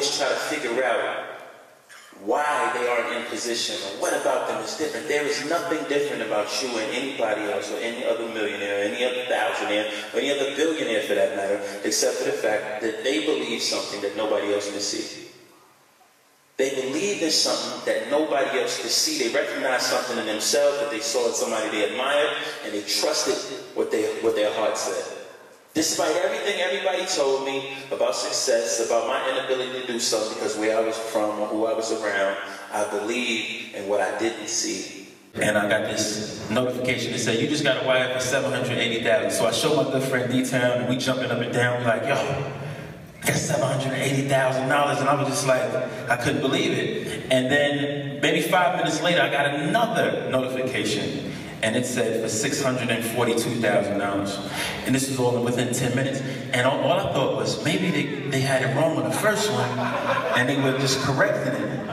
always try to figure out why they aren't in position or what about them is different. There is nothing different about you and anybody else or any other millionaire, or any other thousandaire, or any other billionaire for that matter, except for the fact that they believe something that nobody else can see. They believe in something that nobody else could see. They recognize something in themselves that they saw in somebody they admired, and they trusted what, they, what their heart said. Despite everything everybody told me about success, about my inability to do something because where I was from or who I was around, I believed in what I didn't see. And I got this notification that said, you just got a wire for 780000 So I show my good friend D-Town, and we jumping up and down, we like, yo, I got $780,000. And I was just like, I couldn't believe it. And then maybe five minutes later, I got another notification and it said for $642,000. And this was all within 10 minutes. And all, all, I thought was maybe they, they had it wrong on the first one and they were just correcting it.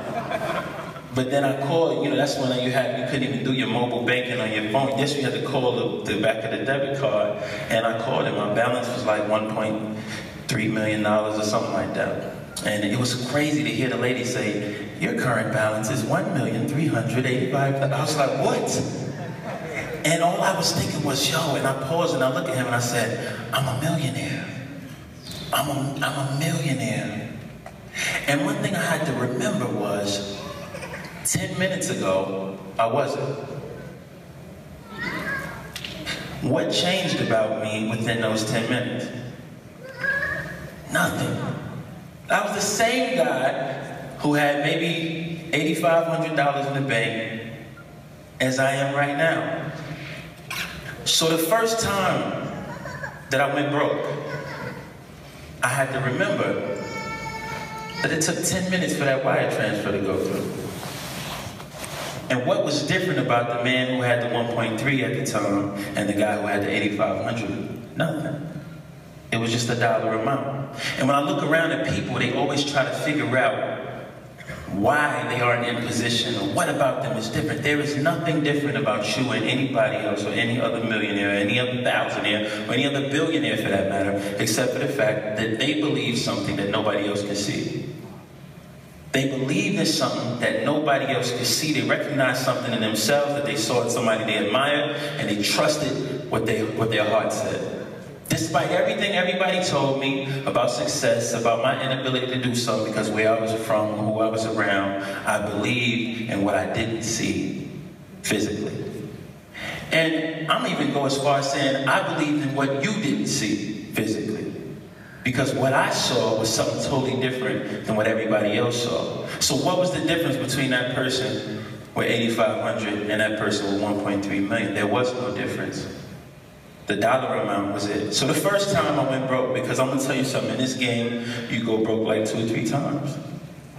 But then I called, you know, that's when you had you couldn't even do your mobile banking on your phone. Yes, you had to call the, the back of the debit card. And I called and my balance was like $1.3 million or something like that. And it was crazy to hear the lady say, your current balance is $1,385,000. I was like, what? And all I was thinking was, yo, and I paused and I looked at him and I said, I'm a millionaire. I'm a, I'm a millionaire. And one thing I had to remember was 10 minutes ago, I wasn't. What changed about me within those 10 minutes? Nothing. I was the same guy who had maybe $8,500 in the bank as I am right now. So the first time that I went broke, I had to remember that it took 10 minutes for that wire transfer to go through. And what was different about the man who had the 1.3 at the time and the guy who had the 8,500? Nothing. It was just a dollar amount. And when I look around at people, they always try to figure out why they aren't in position or what about them is different. There is nothing different about you and anybody else or any other millionaire, or any other thousandaire, or any other billionaire for that matter, except for the fact that they believe something that nobody else can see. They believe in something that nobody else can see. They recognize something in themselves that they saw in somebody they admired, and they trusted what, they, what their heart said. Despite everything everybody told me about success, about my inability to do so because where I was from, who I was around, I believed in what I didn't see physically. And I'm even go as far as saying I believed in what you didn't see physically. Because what I saw was something totally different than what everybody else saw. So what was the difference between that person with 8,500 and that person with 1.3 million? There was no difference. The dollar amount was it. So the first time I went broke, because I'm gonna tell you something, in this game, you go broke like two or three times.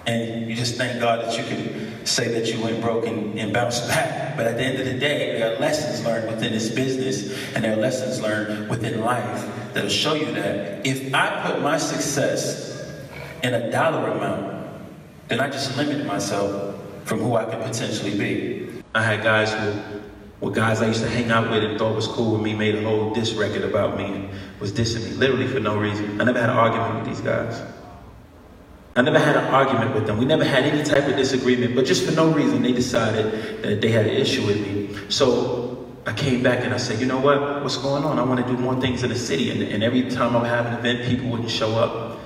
And you just thank God that you can say that you went broke and, and bounce back. But at the end of the day, there are lessons learned within this business and there are lessons learned within life that'll show you that if I put my success in a dollar amount, then I just limit myself from who I could potentially be. I had guys who with guys I used to hang out with and thought was cool with me, made a whole diss record about me and was dissing me, literally for no reason. I never had an argument with these guys. I never had an argument with them. We never had any type of disagreement, but just for no reason, they decided that they had an issue with me. So I came back and I said, you know what? What's going on? I want to do more things in the city. And, and every time I would have an event, people wouldn't show up.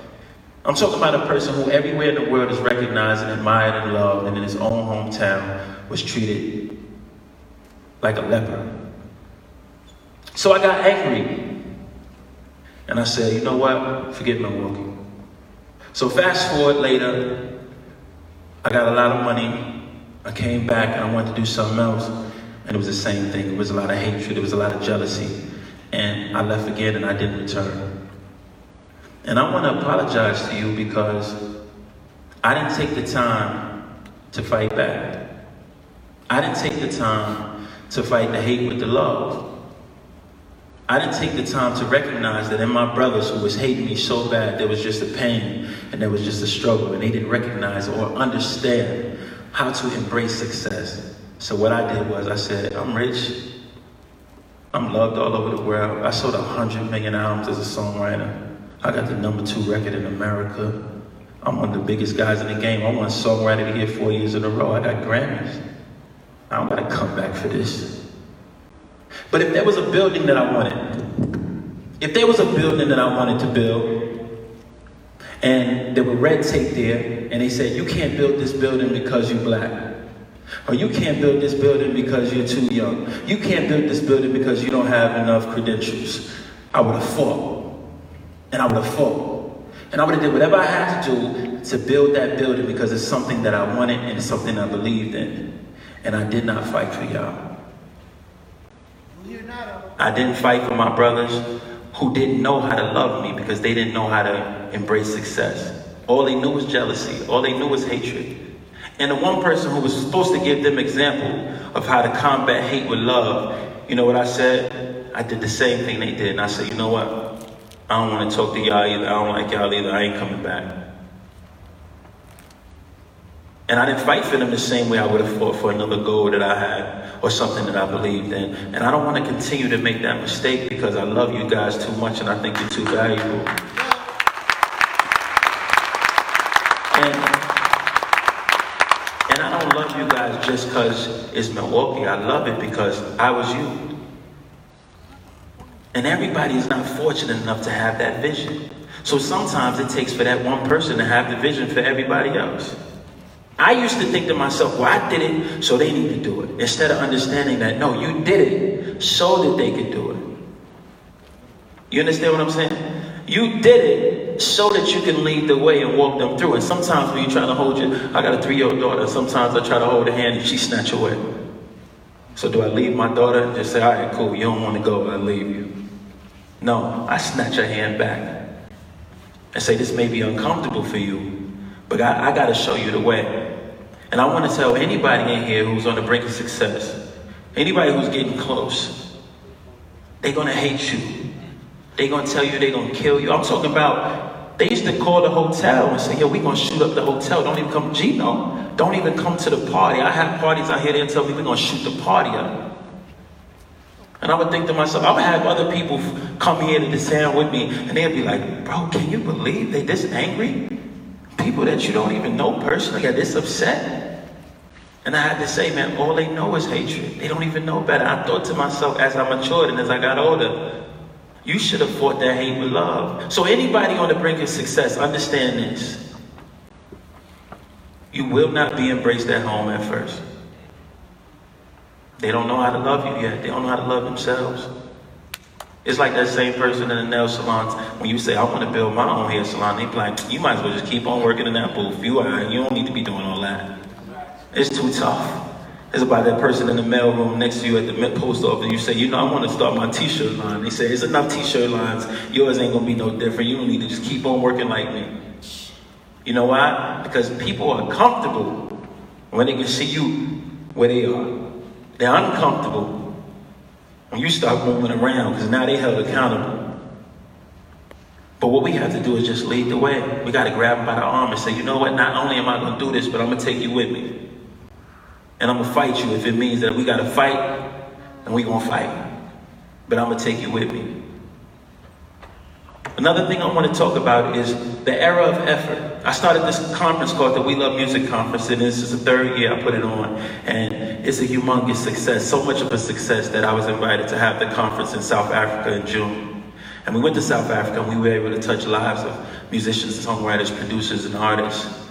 I'm talking about a person who everywhere in the world is recognized and admired and loved, and in his own hometown was treated like a leper. So I got angry. And I said, you know what? Forget Milwaukee. So fast forward later, I got a lot of money. I came back and I wanted to do something else. And it was the same thing. It was a lot of hatred. It was a lot of jealousy. And I left again and I didn't return. And I want to apologize to you because I didn't take the time to fight back. I didn't take the time to fight the hate with the love. I didn't take the time to recognize that in my brothers who was hating me so bad, there was just a pain and there was just a struggle, and they didn't recognize or understand how to embrace success. So what I did was I said, I'm rich. I'm loved all over the world. I sold 100 million albums as a songwriter. I got the number two record in America. I'm one of the biggest guys in the game. I won songwriter of the year four years in a row. I got Grammys. I don't gotta come back for this. But if there was a building that I wanted, if there was a building that I wanted to build, and there were red tape there, and they said, you can't build this building because you're black. Or you can't build this building because you're too young. You can't build this building because you don't have enough credentials. I would have fought. And I would have fought. And I would have did whatever I had to do to build that building because it's something that I wanted and it's something I believed in. And I did not fight for y'all. I didn't fight for my brothers who didn't know how to love me because they didn't know how to embrace success. All they knew was jealousy. All they knew was hatred. And the one person who was supposed to give them example of how to combat hate with love, you know what I said? I did the same thing they did. And I said, you know what? I don't want to talk to y'all either. I don't like y'all either. I ain't coming back. And I didn't fight for them the same way I would have fought for another goal that I had or something that I believed in. And I don't want to continue to make that mistake because I love you guys too much and I think you're too valuable. And, and I don't love you guys just because it's Milwaukee. I love it because I was you. And everybody is not fortunate enough to have that vision. So sometimes it takes for that one person to have the vision for everybody else. I used to think to myself, well, I did it, so they need to do it. Instead of understanding that, no, you did it so that they could do it. You understand what I'm saying? You did it so that you can lead the way and walk them through. And sometimes when you're trying to hold you, I got a three-year-old daughter. Sometimes I try to hold her hand and she snatch away. So do I leave my daughter and just say, all right, cool, you don't want to go, I leave you. No, I snatch her hand back and say, This may be uncomfortable for you, but I, I got to show you the way. And I want to tell anybody in here who's on the brink of success, anybody who's getting close, they're going to hate you. They're going to tell you they're going to kill you. I'm talking about, they used to call the hotel and say, Yo, we're going to shoot up the hotel. Don't even come, Gino, don't even come to the party. I have parties out here, they tell me we're going to shoot the party up. And I would think to myself, I would have other people come here to the sound with me, and they'd be like, bro, can you believe they this angry? People that you don't even know personally are this upset. And I had to say, man, all they know is hatred. They don't even know better. I thought to myself as I matured and as I got older, you should have fought that hate with love. So anybody on the brink of success, understand this. You will not be embraced at home at first. They don't know how to love you yet. They don't know how to love themselves. It's like that same person in the nail salons. When you say, I want to build my own hair salon, they be like, you might as well just keep on working in that booth. You are, you don't need to be doing all that. It's too tough. It's about that person in the mailroom next to you at the post office. You say, you know, I want to start my t-shirt line. They say, it's enough t-shirt lines. Yours ain't going to be no different. You need to just keep on working like me. You know why? Because people are comfortable when they can see you where they are. They're uncomfortable when you start moving around because now they're held accountable. But what we have to do is just lead the way. We got to grab them by the arm and say, you know what? Not only am I going to do this, but I'm going to take you with me. And I'm going to fight you if it means that we got to fight, and we're going to fight. But I'm going to take you with me. Another thing I want to talk about is the era of effort. I started this conference called the We Love Music Conference, and this is the third year I put it on. And it's a humongous success, so much of a success that I was invited to have the conference in South Africa in June. And we went to South Africa and we were able to touch lives of musicians, songwriters, producers, and artists.